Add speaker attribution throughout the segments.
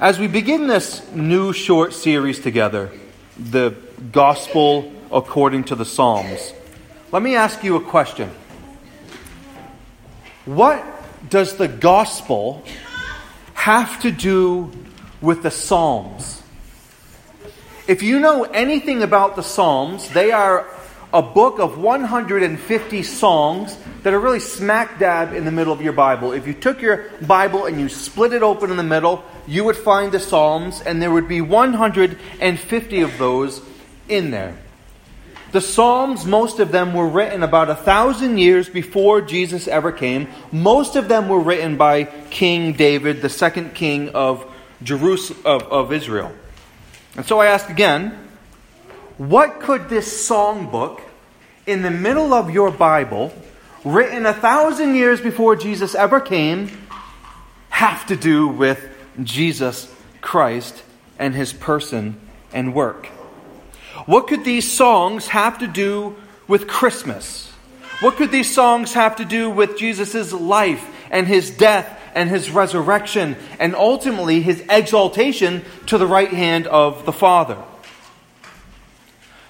Speaker 1: As we begin this new short series together, the Gospel according to the Psalms, let me ask you a question. What does the Gospel have to do with the Psalms? If you know anything about the Psalms, they are a book of 150 songs that are really smack dab in the middle of your Bible. If you took your Bible and you split it open in the middle, you would find the Psalms, and there would be 150 of those in there. The Psalms, most of them were written about a thousand years before Jesus ever came. Most of them were written by King David, the second king of, Jerusalem, of, of Israel. And so I ask again, what could this songbook in the middle of your Bible, written a thousand years before Jesus ever came, have to do with Jesus Christ and his person and work? What could these songs have to do with Christmas? What could these songs have to do with Jesus' life and his death and his resurrection and ultimately his exaltation to the right hand of the Father?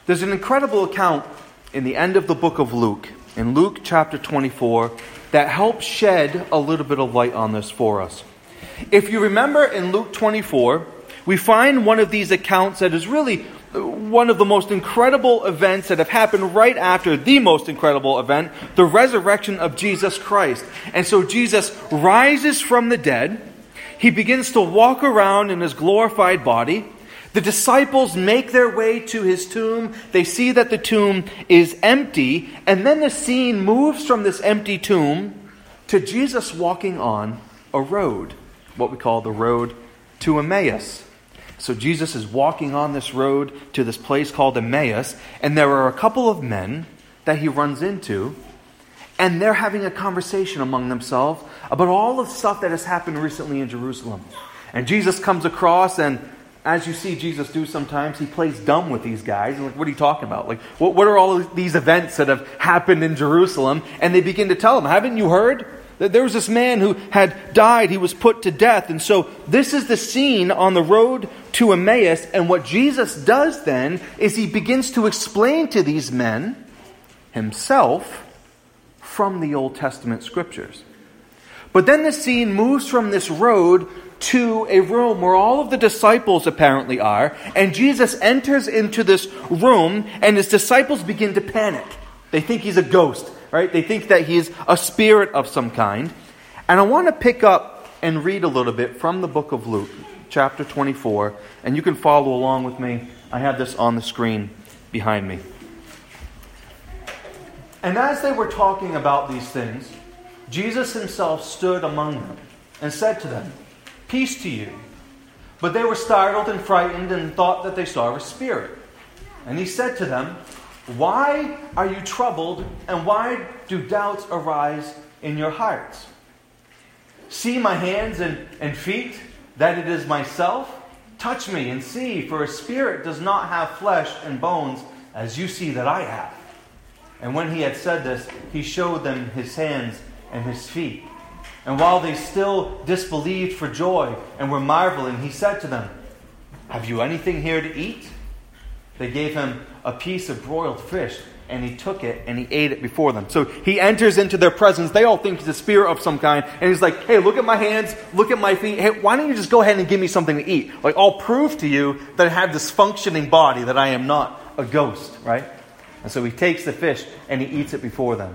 Speaker 1: There's an incredible account in the end of the book of Luke, in Luke chapter 24, that helps shed a little bit of light on this for us. If you remember in Luke 24, we find one of these accounts that is really uh, one of the most incredible events that have happened right after the most incredible event, the resurrection of Jesus Christ. And so Jesus rises from the dead. He begins to walk around in his glorified body. The disciples make their way to his tomb. They see that the tomb is empty, and then the scene moves from this empty tomb to Jesus walking on a road, what we call the road to Emmaus. So Jesus is walking on this road to this place called Emmaus, and there are a couple of men that he runs into, and they're having a conversation among themselves about all the stuff that has happened recently in Jerusalem. And Jesus comes across and as you see Jesus do sometimes, he plays dumb with these guys. Like, what are you talking about? Like, what, what are all these events that have happened in Jerusalem? And they begin to tell him, Haven't you heard? that There was this man who had died, he was put to death. And so, this is the scene on the road to Emmaus. And what Jesus does then is he begins to explain to these men himself from the Old Testament scriptures. But then the scene moves from this road to a room where all of the disciples apparently are, and Jesus enters into this room, and his disciples begin to panic. They think he's a ghost, right? They think that he's a spirit of some kind. And I want to pick up and read a little bit from the book of Luke, chapter 24, and you can follow along with me. I have this on the screen behind me. And as they were talking about these things, Jesus himself stood among them and said to them, Peace to you. But they were startled and frightened and thought that they saw a spirit. And he said to them, Why are you troubled, and why do doubts arise in your hearts? See my hands and, and feet, that it is myself? Touch me and see, for a spirit does not have flesh and bones, as you see that I have. And when he had said this, he showed them his hands and his feet. And while they still disbelieved for joy and were marveling, he said to them, Have you anything here to eat? They gave him a piece of broiled fish, and he took it and he ate it before them. So he enters into their presence. They all think he's a spirit of some kind. And he's like, Hey, look at my hands, look at my feet. Hey, why don't you just go ahead and give me something to eat? Like, I'll prove to you that I have this functioning body, that I am not a ghost, right? And so he takes the fish and he eats it before them.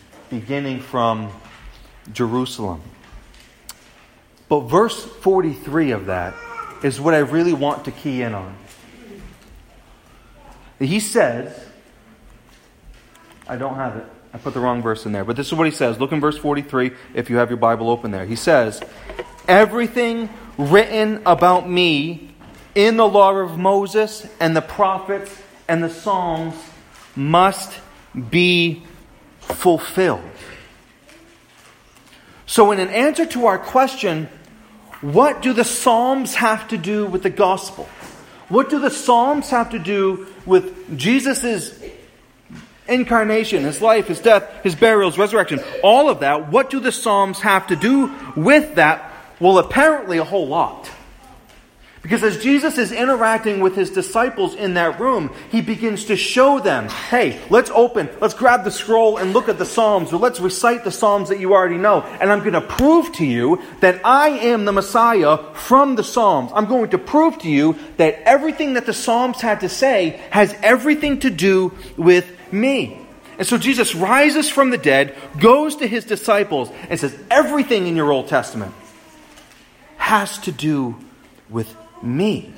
Speaker 1: beginning from Jerusalem. But verse 43 of that is what I really want to key in on. He says, I don't have it. I put the wrong verse in there. But this is what he says. Look in verse 43 if you have your Bible open there. He says, Everything written about me in the law of Moses and the prophets and the Psalms must be fulfilled. So, in an answer to our question, what do the Psalms have to do with the gospel? What do the Psalms have to do with Jesus' incarnation, his life, his death, his burial, his resurrection? All of that. What do the Psalms have to do with that? Well, apparently a whole lot. Because as Jesus is interacting with his disciples in that room, he begins to show them, hey, let's open, let's grab the scroll and look at the Psalms, or let's recite the Psalms that you already know. And I'm going to prove to you that I am the Messiah from the Psalms. I'm going to prove to you that everything that the Psalms had to say has everything to do with me. And so Jesus rises from the dead, goes to his disciples, and says, everything in your Old Testament has to do with me.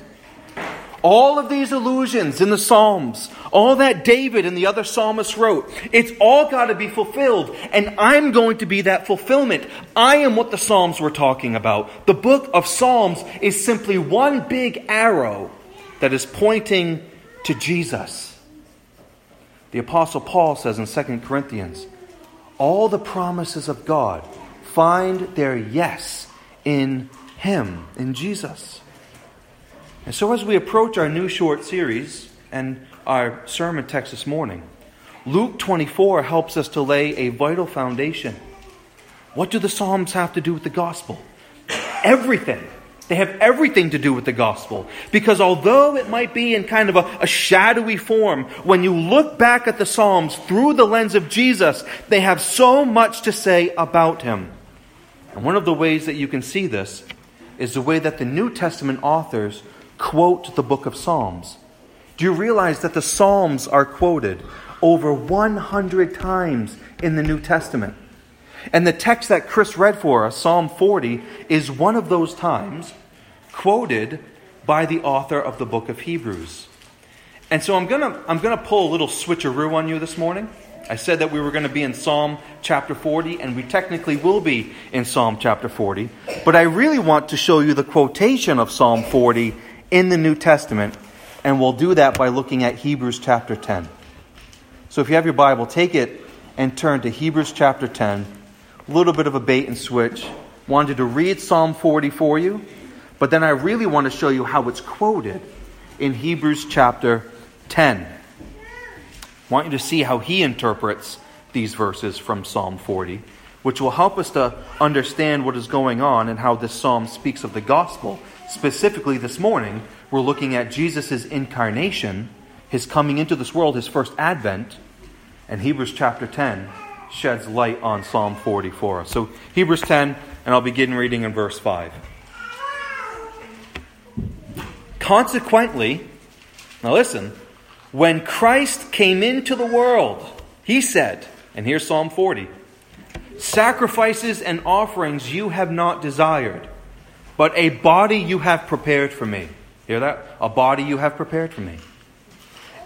Speaker 1: All of these allusions in the Psalms, all that David and the other psalmists wrote, it's all got to be fulfilled. And I'm going to be that fulfillment. I am what the Psalms were talking about. The book of Psalms is simply one big arrow that is pointing to Jesus. The Apostle Paul says in 2 Corinthians, all the promises of God find their yes in Him, in Jesus. And so, as we approach our new short series and our sermon text this morning, Luke 24 helps us to lay a vital foundation. What do the Psalms have to do with the gospel? Everything. They have everything to do with the gospel. Because although it might be in kind of a, a, shadowy form, when you look back at the Psalms through the lens of Jesus, they have so much to say about him. And one of the ways that you can see this is the way that the New Testament authors quote the book of Psalms. Do you realize that the Psalms are quoted over 100 times in the New Testament? And the text that Chris read for us, Psalm 40, is one of those times quoted by the author of the book of Hebrews. And so I'm going to I'm going to pull a little switcheroo on you this morning. I said that we were going to be in Psalm chapter 40, and we technically will be in Psalm chapter 40. But I really want to show you the quotation of Psalm 40 in the New Testament, and we'll do that by looking at Hebrews chapter 10. So if you have your Bible, take it and turn to Hebrews chapter 10. A little bit of a bait and switch. Wanted to read Psalm 40 for you, but then I really want to show you how it's quoted in Hebrews chapter 10. I want you to see how he interprets these verses from Psalm 40, which will help us to understand what is going on and how this psalm speaks of the gospel Specifically, this morning, we're looking at Jesus' incarnation, his coming into this world, his first advent, and Hebrews chapter 10 sheds light on Psalm 40 for us. So, Hebrews 10, and I'll begin reading in verse 5. Consequently, now listen, when Christ came into the world, he said, and here's Psalm 40 Sacrifices and offerings you have not desired but a body you have prepared for me. Hear that? A body you have prepared for me.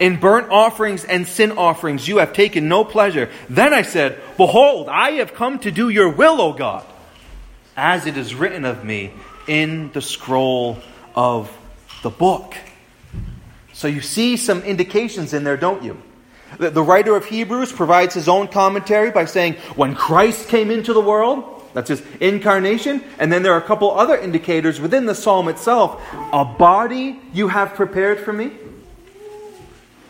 Speaker 1: In burnt offerings and sin offerings you have taken no pleasure. Then I said, Behold, I have come to do your will, O God, as it is written of me in the scroll of the book. So you see some indications in there, don't you? The, writer of Hebrews provides his own commentary by saying, When Christ came into the world, that's his incarnation. And then there are a couple other indicators within the psalm itself. A body you have prepared for me.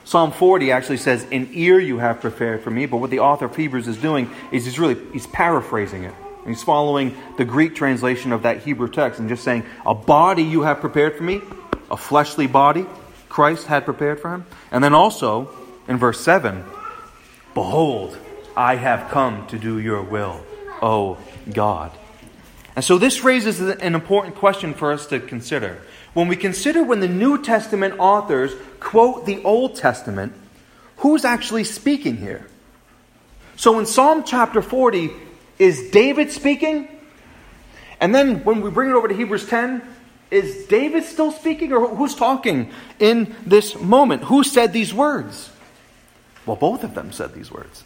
Speaker 1: Psalm 40 actually says, An ear you have prepared for me. But what the author of Hebrews is doing is he's really he's paraphrasing it. He's following the Greek translation of that Hebrew text and just saying, A body you have prepared for me, a fleshly body Christ had prepared for him. And then also in verse 7, Behold, I have come to do your will, O God. And so this raises an important question for us to consider. When we consider when the New Testament authors quote the Old Testament, who's actually speaking here? So in Psalm chapter 40, is David speaking? And then when we bring it over to Hebrews 10, is David still speaking or who's talking in this moment? Who said these words? Well, both of them said these words.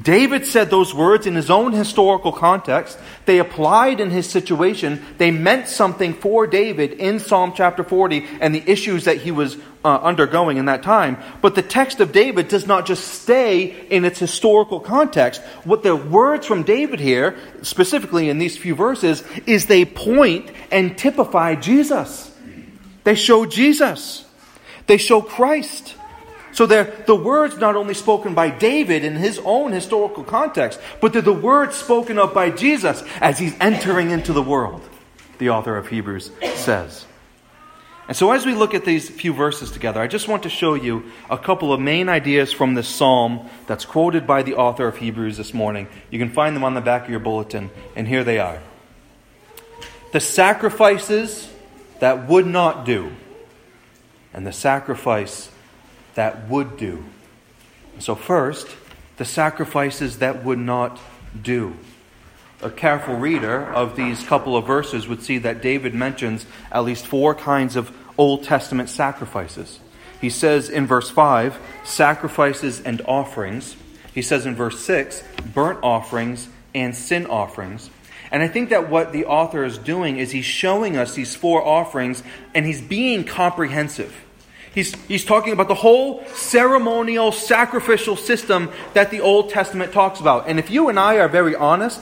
Speaker 1: David said those words in his own historical context. They applied in his situation. They meant something for David in Psalm chapter 40 and the issues that he was uh, undergoing in that time. But the text of David does not just stay in its historical context. What the words from David here, specifically in these few verses, is they point and typify Jesus. They show Jesus. They show Christ. So they're the words not only spoken by David in his own historical context, but they're the words spoken of by Jesus as he's entering into the world, the author of Hebrews says. And so as we look at these few verses together, I just want to show you a couple of main ideas from this psalm that's quoted by the author of Hebrews this morning. You can find them on the back of your bulletin, and here they are. The sacrifices that would not do, and the sacrifice that would do. So, first, the sacrifices that would not do. A careful reader of these couple of verses would see that David mentions at least four kinds of Old Testament sacrifices. He says in verse 5, sacrifices and offerings. He says in verse 6, burnt offerings and sin offerings. And I think that what the author is doing is he's showing us these four offerings and he's being comprehensive. He's, he's talking about the whole ceremonial, sacrificial system that the Old Testament talks about. And if you and I are very honest,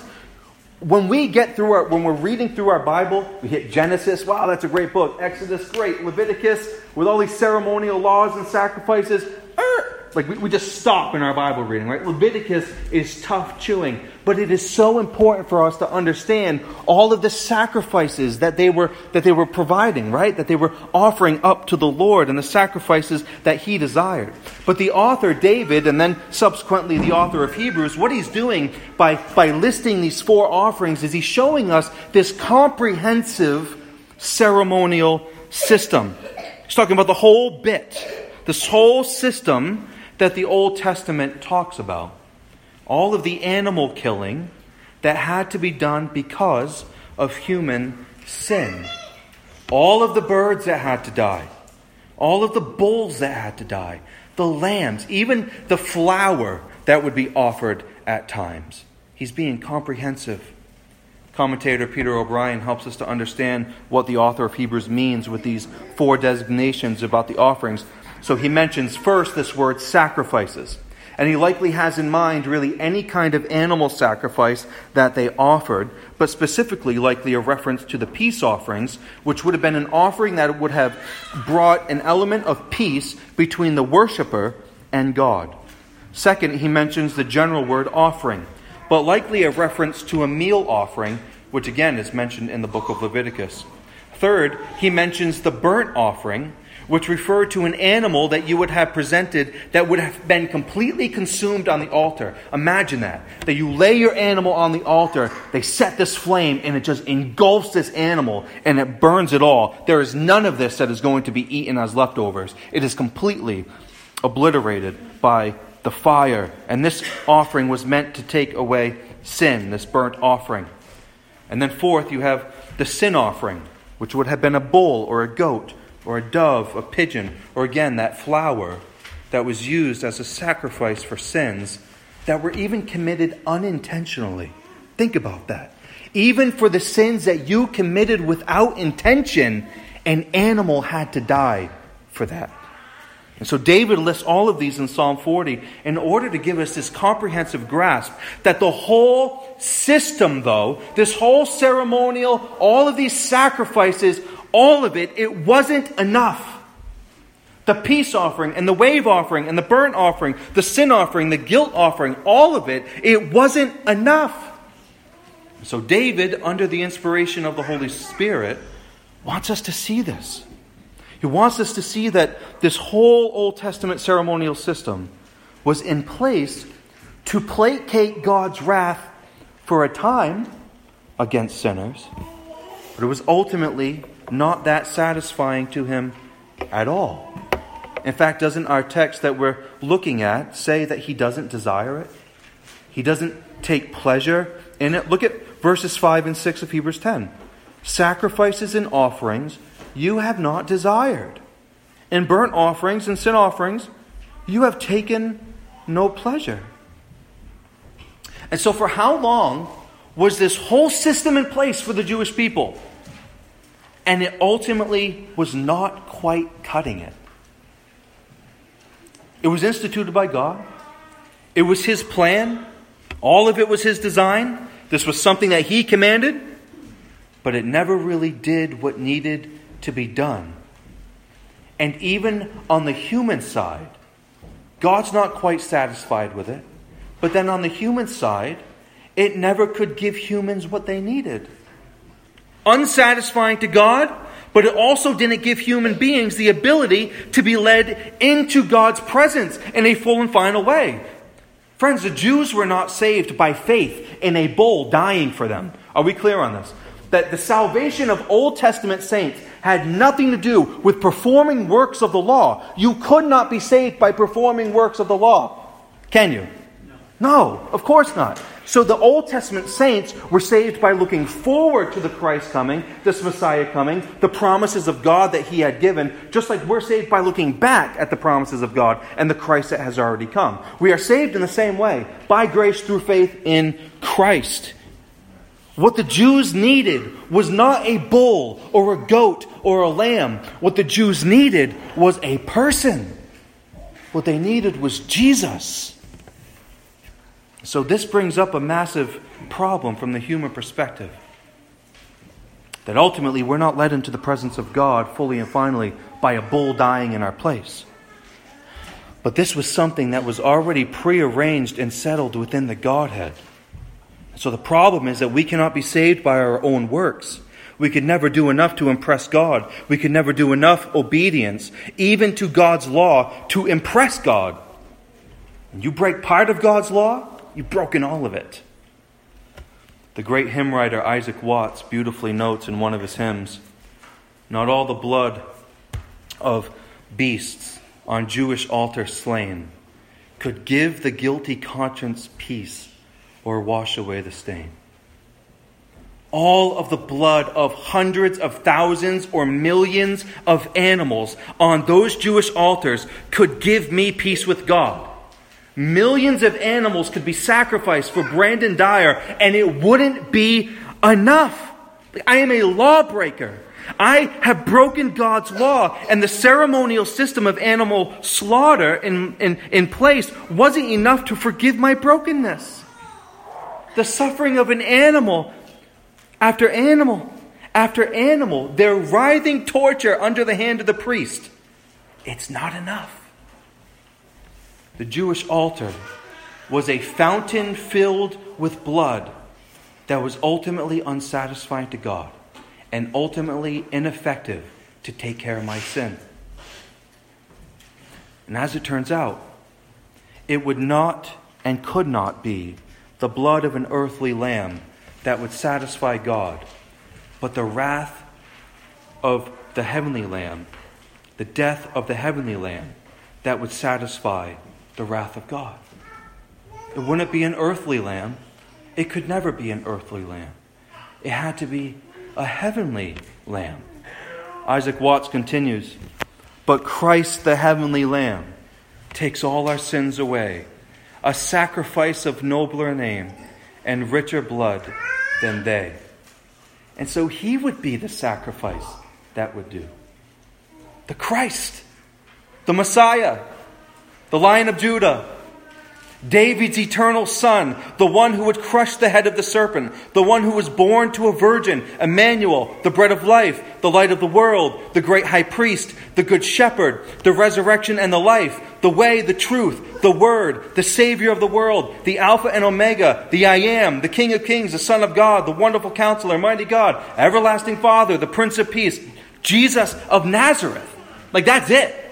Speaker 1: when we get through our, when we're reading through our Bible, we hit Genesis, wow, that's a great book. Exodus, great. Leviticus, with all these ceremonial laws and sacrifices, er, like we, we just stop in our Bible reading, right? Leviticus is tough chewing, but it is so important for us to understand all of the sacrifices that they were that they were providing, right? That they were offering up to the Lord and the sacrifices that he desired. But the author David and then subsequently the author of Hebrews, what he's doing by by listing these four offerings is he's showing us this comprehensive ceremonial system. He's talking about the whole bit. This whole system that the Old Testament talks about. All of the animal killing that had to be done because of human sin. All of the birds that had to die. All of the bulls that had to die. The lambs. Even the flour that would be offered at times. He's being comprehensive. Commentator Peter O'Brien helps us to understand what the author of Hebrews means with these four designations about the offerings. So he mentions first this word sacrifices. And he likely has in mind really any kind of animal sacrifice that they offered, but specifically likely a reference to the peace offerings, which would have been an offering that would have brought an element of peace between the worshiper and God. Second, he mentions the general word offering, but likely a reference to a meal offering, which again is mentioned in the book of Leviticus. Third, he mentions the burnt offering, which referred to an animal that you would have presented that would have been completely consumed on the altar. Imagine that. That you lay your animal on the altar, they set this flame, and it just engulfs this animal and it burns it all. There is none of this that is going to be eaten as leftovers. It is completely obliterated by the fire. And this offering was meant to take away sin, this burnt offering. And then, fourth, you have the sin offering, which would have been a bull or a goat or a dove, a pigeon, or again that flour that was used as a sacrifice for sins that were even committed unintentionally. Think about that. Even for the sins that you committed without intention, an animal had to die for that. And so David lists all of these in Psalm 40 in order to give us this comprehensive grasp that the whole system, though, this whole ceremonial, all of these sacrifices all of it, it wasn't enough. The peace offering and the wave offering and the burnt offering, the sin offering, the guilt offering, all of it, it wasn't enough. So, David, under the inspiration of the Holy Spirit, wants us to see this. He wants us to see that this whole Old Testament ceremonial system was in place to placate God's wrath for a time against sinners, but it was ultimately not that satisfying to him at all. In fact, doesn't our text that we're looking at say that he doesn't desire it? He doesn't take pleasure in it? Look at verses 5 and 6 of Hebrews 10. Sacrifices and offerings you have not desired, and burnt offerings and sin offerings you have taken no pleasure. And so, for how long was this whole system in place for the Jewish people? And it ultimately was not quite cutting it. It was instituted by God, it was His plan, all of it was His design. This was something that He commanded, but it never really did what needed to be done. And even on the human side, God's not quite satisfied with it. But then on the human side, it never could give humans what they needed. Unsatisfying to God, but it also didn't give human beings the ability to be led into God's presence in a full and final way. Friends, the Jews were not saved by faith in a bull dying for them. Are we clear on this? That the salvation of Old Testament saints had nothing to do with performing works of the law. You could not be saved by performing works of the law. Can you? No, of course not. So the Old Testament saints were saved by looking forward to the Christ coming, this Messiah coming, the promises of God that he had given, just like we're saved by looking back at the promises of God and the Christ that has already come. We are saved in the same way, by grace through faith in Christ. What the Jews needed was not a bull or a goat or a lamb. What the Jews needed was a person. What they needed was Jesus. So, this brings up a massive problem from the human perspective. That ultimately we're not led into the presence of God fully and finally by a bull dying in our place. But this was something that was already prearranged and settled within the Godhead. So the problem is that we cannot be saved by our own works. We could never do enough to impress God. We could never do enough obedience, even to God's law, to impress God. When you break part of God's law, you've broken all of it. The great hymn writer Isaac Watts beautifully notes in one of his hymns Not all the blood of beasts on Jewish altars slain could give the guilty conscience peace or wash away the stain. All of the blood of hundreds of thousands or millions of animals on those Jewish altars could give me peace with God. Millions of animals could be sacrificed for Brandon Dyer, and it wouldn't be enough. I am a lawbreaker. I have broken God's law, and the ceremonial system of animal slaughter in, in, in place wasn't enough to forgive my brokenness the suffering of an animal after animal after animal, their writhing torture under the hand of the priest. It's not enough. The Jewish altar was a fountain filled with blood that was ultimately unsatisfying to God and ultimately ineffective to take care of my sin. And as it turns out, it would not and could not be the blood of an earthly lamb that would satisfy God, but the wrath of the heavenly lamb, the death of the heavenly lamb that would satisfy the wrath of God. It wouldn't be an earthly lamb. It could never be an earthly lamb. It had to be a heavenly lamb. Isaac Watts continues But Christ, the heavenly lamb, takes all our sins away a sacrifice of nobler name and richer blood than they. And so he would be the sacrifice that would do. The Christ, the Messiah, the Lion of Judah, David's eternal son, the one who would crush the head of the serpent, the one who was born to a virgin, Emmanuel, the bread of life, the light of the world, the great high priest, the good shepherd, the resurrection and the life, the way, the truth, the word, the savior of the world, the Alpha and Omega, the I am, the King of kings, the Son of God, the wonderful counselor, mighty God, everlasting Father, the Prince of Peace, Jesus of Nazareth. Like that's it.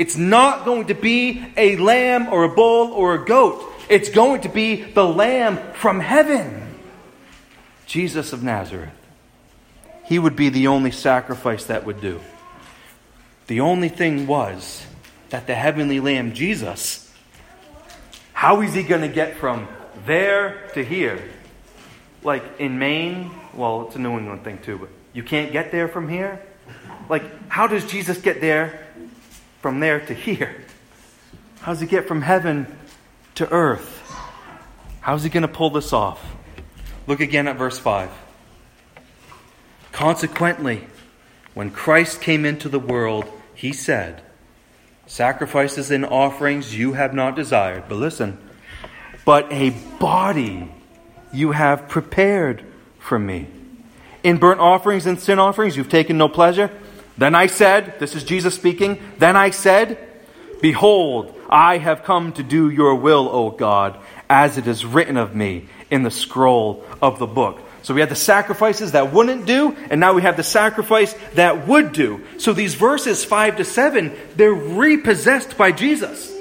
Speaker 1: It's not going to be a lamb or a bull or a goat. It's going to be the lamb from heaven. Jesus of Nazareth. He would be the only sacrifice that would do. The only thing was that the heavenly lamb, Jesus, how is he going to get from there to here? Like in Maine, well, it's a New England thing too, but you can't get there from here? Like, how does Jesus get there from there to here? How does he get from heaven to earth? How's he going to pull this off? Look again at verse 5. Consequently, when Christ came into the world, he said, Sacrifices and offerings you have not desired. But listen, but a body you have prepared for me. In burnt offerings and sin offerings you've taken no pleasure. Then I said, This is Jesus speaking, then I said, Behold, I have come to do your will, O God, as it is written of me in the scroll of the book. So we had the sacrifices that wouldn't do, and now we have the sacrifice that would do. So these verses 5 to 7, they're repossessed by Jesus.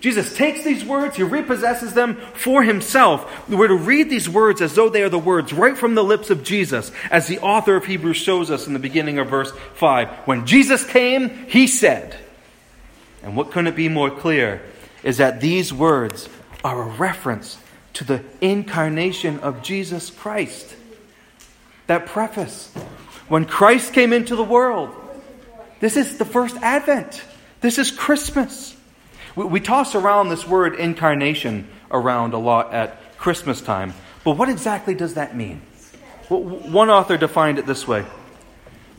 Speaker 1: Jesus takes these words, he repossesses them for himself. We're to read these words as though they are the words right from the lips of Jesus, as the author of Hebrews shows us in the beginning of verse 5. When Jesus came, he said, and what couldn't be more clear is that these words are a reference to the incarnation of Jesus Christ that preface. When Christ came into the world, this is the first advent. This is Christmas. We, we toss around this word incarnation around a lot at Christmas time, but what exactly does that mean? One author defined it this way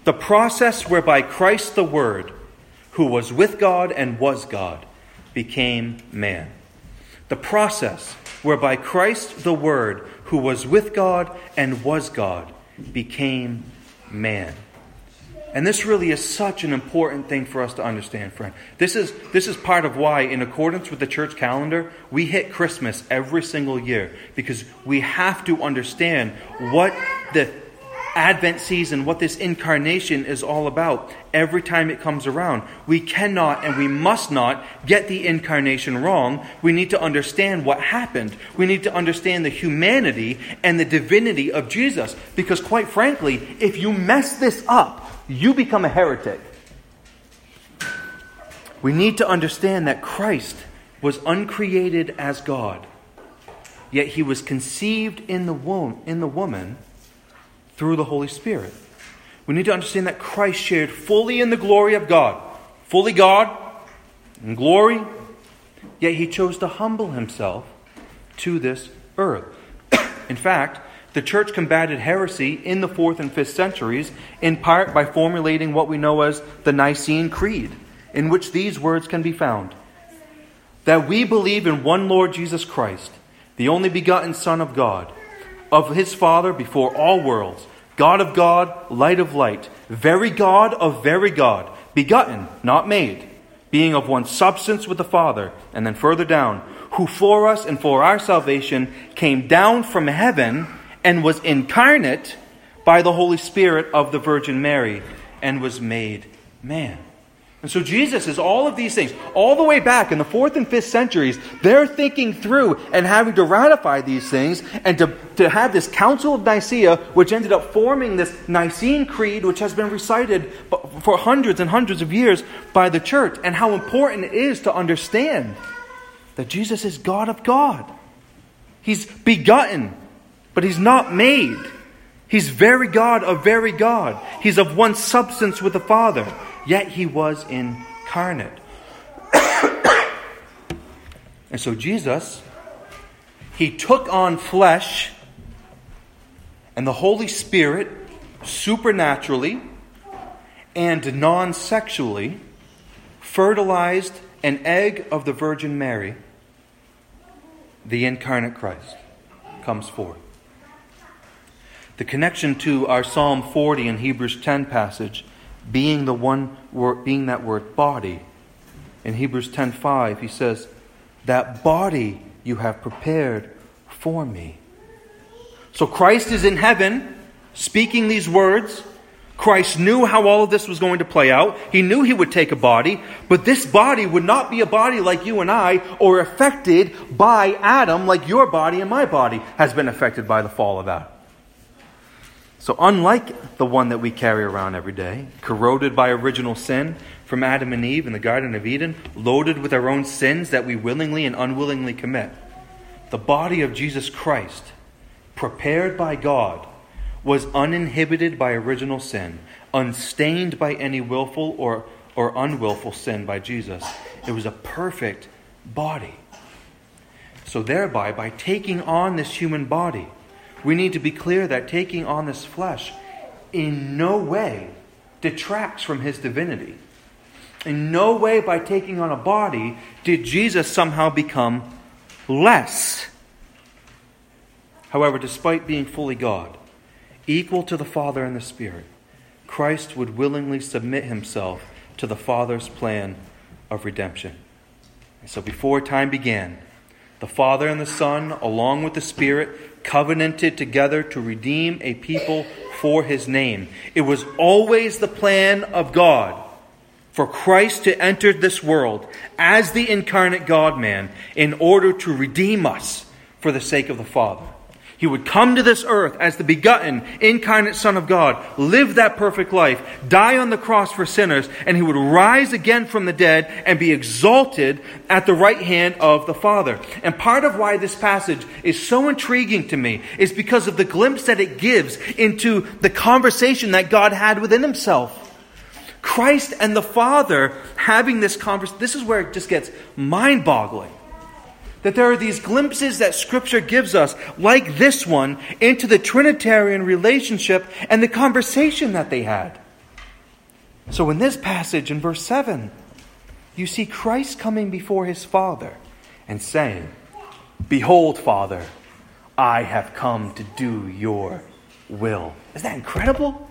Speaker 1: The process whereby Christ the Word, who was with God and was God, became man. The process whereby Christ the Word, who was with God and was God, became man. And this really is such an important thing for us to understand, friend. This is, this is part of why, in accordance with the church calendar, we hit Christmas every single year because we have to understand what the Advent season, what this incarnation is all about every time it comes around. We cannot and we must not get the incarnation wrong. We need to understand what happened. We need to understand the humanity and the divinity of Jesus. Because, quite frankly, if you mess this up, you become a heretic. We need to understand that Christ was uncreated as God, yet he was conceived in the womb in the woman through the Holy Spirit. We need to understand that Christ shared fully in the glory of God, fully God in glory, yet he chose to humble himself to this earth. in fact, the church combated heresy in the fourth and fifth centuries in part by formulating what we know as the Nicene Creed, in which these words can be found that we believe in one Lord Jesus Christ, the only begotten Son of God of his Father before all worlds, God of God, light of light, very God of very God, begotten, not made, being of one substance with the Father. And then further down, who for us and for our salvation came down from heaven and was incarnate by the Holy Spirit of the Virgin Mary and was made man. And so Jesus is all of these things. All the way back in the fourth and fifth centuries, they're thinking through and having to ratify these things and to, to have this Council of Nicaea, which ended up forming this Nicene Creed, which has been recited for hundreds and hundreds of years by the church, and how important it is to understand that Jesus is God of God. He's begotten, but he's not made. He's very God of very God. He's of one substance with the Father yet he was incarnate. and so Jesus, he took on flesh, and the Holy Spirit supernaturally and non sexually fertilized an egg of the Virgin Mary, the incarnate Christ comes forth. The connection to our Psalm 40 and Hebrews 10 passage being the one being that word body. In Hebrews 10:5 he says, "That body you have prepared for me." So Christ is in heaven speaking these words. Christ knew how all of this was going to play out. He knew he would take a body, but this body would not be a body like you and I or affected by Adam like your body and my body has been affected by the fall of Adam. So, unlike the one that we carry around every day, corroded by original sin from Adam and Eve in the Garden of Eden, loaded with our own sins that we willingly and unwillingly commit, the body of Jesus Christ, prepared by God, was uninhibited by original sin, unstained by any willful or, or unwillful sin by Jesus. It was a perfect body. So, thereby, by taking on this human body, we need to be clear that taking on this flesh in no way detracts from his divinity. In no way, by taking on a body, did Jesus somehow become less. However, despite being fully God, equal to the Father and the Spirit, Christ would willingly submit himself to the Father's plan of redemption. And so before time began, the Father and the Son, along with the Spirit, covenanted together to redeem a people for his name. It was always the plan of God for Christ to enter this world as the incarnate God man in order to redeem us for the sake of the Father. He would come to this earth as the begotten, incarnate Son of God, live that perfect life, die on the cross for sinners, and he would rise again from the dead and be exalted at the right hand of the Father. And part of why this passage is so intriguing to me is because of the glimpse that it gives into the conversation that God had within himself. Christ and the Father having this conversation, this is where it just gets mind boggling. That there are these glimpses that Scripture gives us, like this one, into the Trinitarian relationship and the conversation that they had. So, in this passage, in verse 7, you see Christ coming before his Father and saying, Behold, Father, I have come to do your will. Isn't that incredible?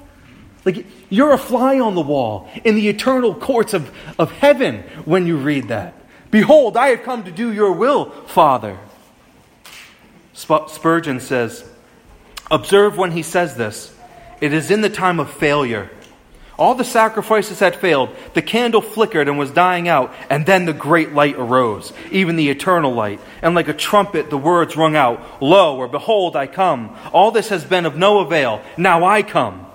Speaker 1: Like, you're a fly on the wall in the eternal courts of, of heaven when you read that. Behold, I have come to do your will, Father. Spurgeon says, Observe when he says this. It is in the time of failure. All the sacrifices had failed. The candle flickered and was dying out, and then the great light arose, even the eternal light. And like a trumpet, the words rung out Lo, or behold, I come. All this has been of no avail. Now I come.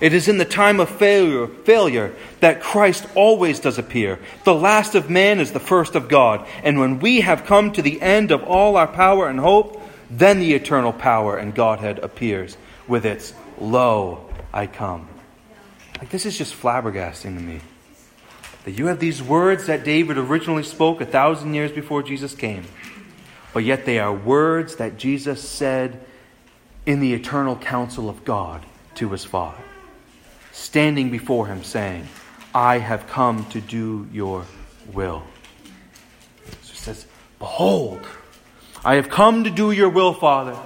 Speaker 1: It is in the time of failure, failure that Christ always does appear. The last of man is the first of God. And when we have come to the end of all our power and hope, then the eternal power and Godhead appears with its, Lo, I come. Like, this is just flabbergasting to me. That you have these words that David originally spoke a thousand years before Jesus came, but yet they are words that Jesus said in the eternal counsel of God to his Father standing before him, saying, I have come to do your will. So he says, Behold, I have come to do your will, Father.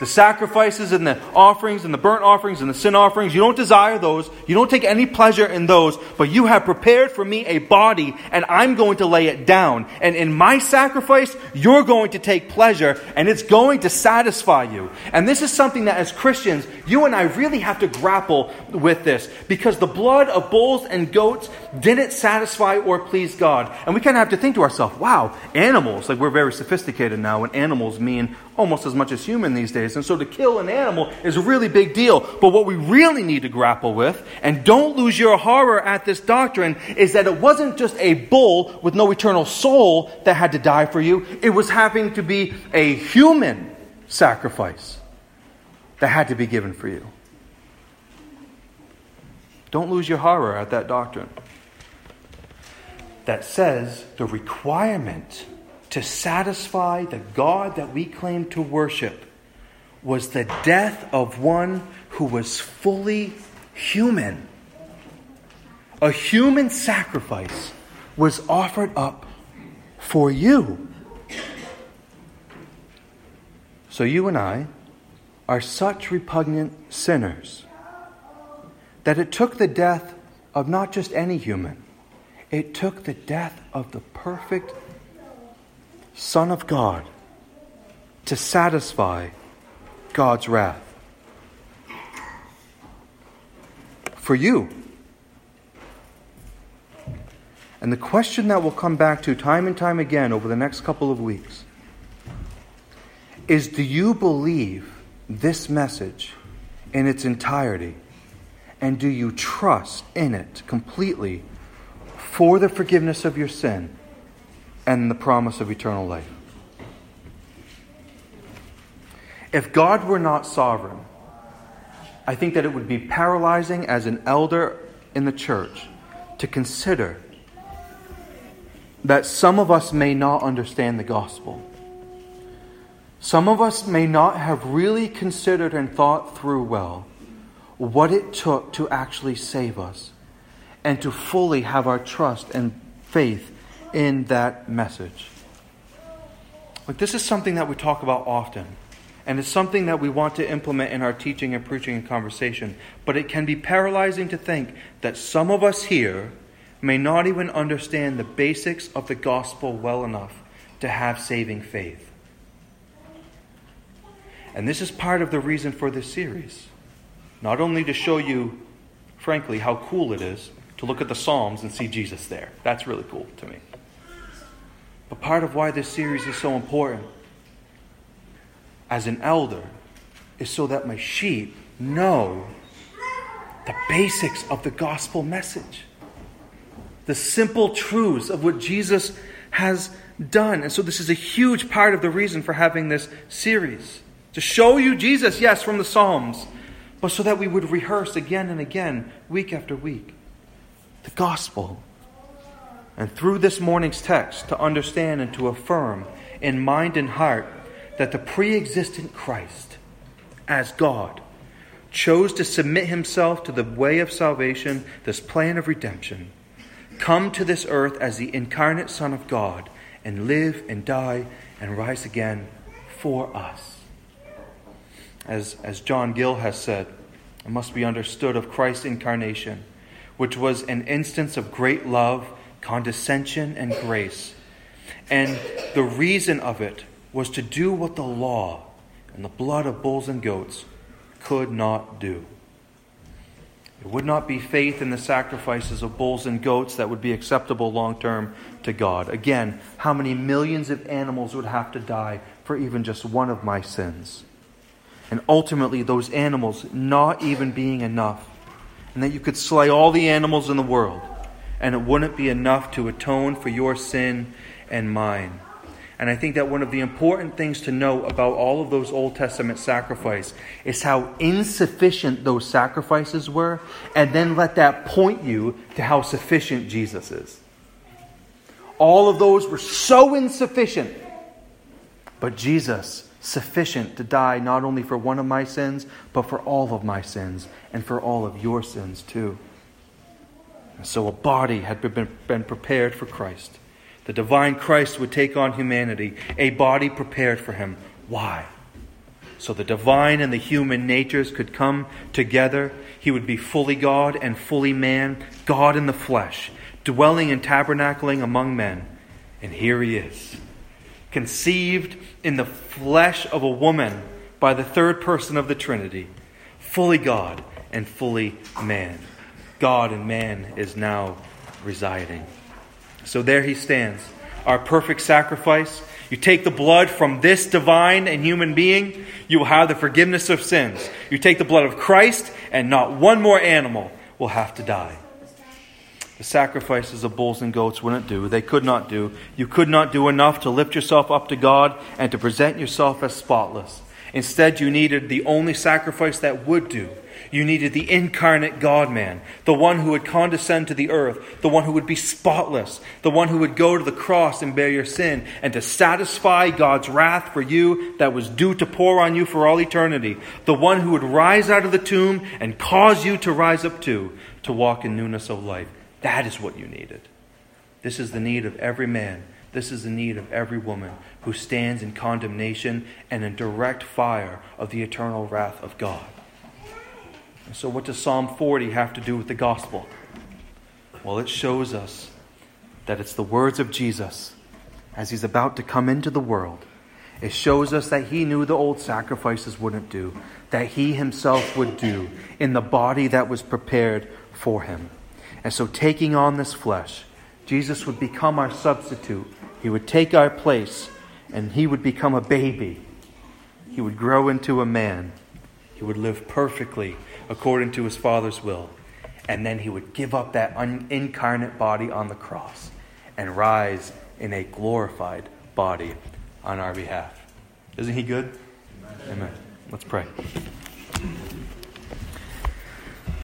Speaker 1: The sacrifices and the offerings and the burnt offerings and the sin offerings, you don't desire those. You don't take any pleasure in those, but you have prepared for me a body and I'm going to lay it down. And in my sacrifice, you're going to take pleasure and it's going to satisfy you. And this is something that as Christians, you and I really have to grapple with this because the blood of bulls and goats didn't satisfy or please God. And we kind of have to think to ourselves, wow, animals, like we're very sophisticated now, and animals mean almost as much as human these days. And so to kill an animal is a really big deal. But what we really need to grapple with, and don't lose your horror at this doctrine, is that it wasn't just a bull with no eternal soul that had to die for you, it was having to be a human sacrifice that had to be given for you. Don't lose your horror at that doctrine that says the requirement to satisfy the God that we claim to worship was the death of one who was fully human. A human sacrifice was offered up for you. So you and I are such repugnant sinners that it took the death of not just any human, it took the death of the perfect Son of God, to satisfy God's wrath. For you. And the question that we'll come back to time and time again over the next couple of weeks is do you believe this message in its entirety? And do you trust in it completely for the forgiveness of your sin? And the promise of eternal life. If God were not sovereign, I think that it would be paralyzing as an elder in the church to consider that some of us may not understand the gospel. Some of us may not have really considered and thought through well what it took to actually save us and to fully have our trust and faith in that message. Like, this is something that we talk about often, and it's something that we want to implement in our teaching and preaching and conversation. But it can be paralyzing to think that some of us here may not even understand the basics of the gospel well enough to have saving faith. And this is part of the reason for this series. Not only to show you, frankly, how cool it is to look at the Psalms and see Jesus there. That's really cool to me. But part of why this series is so important as an elder is so that my sheep know the basics of the gospel message, the simple truths of what Jesus has done. And so, this is a huge part of the reason for having this series to show you Jesus, yes, from the Psalms, but so that we would rehearse again and again, week after week, the gospel. And through this morning's text, to understand and to affirm in mind and heart that the pre existent Christ, as God, chose to submit himself to the way of salvation, this plan of redemption, come to this earth as the incarnate Son of God, and live and die and rise again for us. As, as John Gill has said, it must be understood of Christ's incarnation, which was an instance of great love, condescension, and grace. And the reason of it was to do what the law and the blood of bulls and goats could not do. It would not be faith in the sacrifices of bulls and goats that would be acceptable long term to God. Again, how many millions of animals would have to die for even just one of my sins? and ultimately those animals not even being enough. And that you could slay all the animals in the world, and it wouldn't be enough to atone for your sin and mine. And I think that one of the important things to know about all of those Old Testament sacrifices is how insufficient those sacrifices were, and then let that point you to how sufficient Jesus is. All of those were so insufficient, but Jesus sufficient to die not only for one of my sins, but for all of my sins and for all of your sins too. And so a body had been, prepared for Christ. The divine Christ would take on humanity, a body prepared for him. Why? So the divine and the human natures could come together. He would be fully God and fully man, God in the flesh, dwelling and tabernacling among men. And here he is conceived in the flesh of a woman by the third person of the Trinity, fully God and fully man. God and man is now residing. So there he stands, our perfect sacrifice. You take the blood from this divine and human being, you will have the forgiveness of sins. You take the blood of Christ, and not one more animal will have to die the sacrifices of bulls and goats wouldn't do. They could not do. You could not do enough to lift yourself up to God and to present yourself as spotless. Instead, you needed the only sacrifice that would do. You needed the incarnate God man, the one who would condescend to the earth, the one who would be spotless, the one who would go to the cross and bear your sin, and to satisfy God's wrath for you that was due to pour on you for all eternity, the one who would rise out of the tomb and cause you to rise up too, to walk in newness of life. That is what you needed. This is the need of every man. This is the need of every woman who stands in condemnation and in direct fire of the eternal wrath of God. So, what does Psalm 40 have to do with the gospel? Well, it shows us that it's the words of Jesus as he's about to come into the world. It shows us that he knew the old sacrifices wouldn't do, that he himself would do in the body that was prepared for him. And so, taking on this flesh, Jesus would become our substitute. He would take our place, and he would become a baby. He would grow into a man. He would live perfectly according to his Father's will. And then he would give up that un- incarnate body on the cross and rise in a glorified body on our behalf. Isn't he good? Amen. Amen. Let's pray.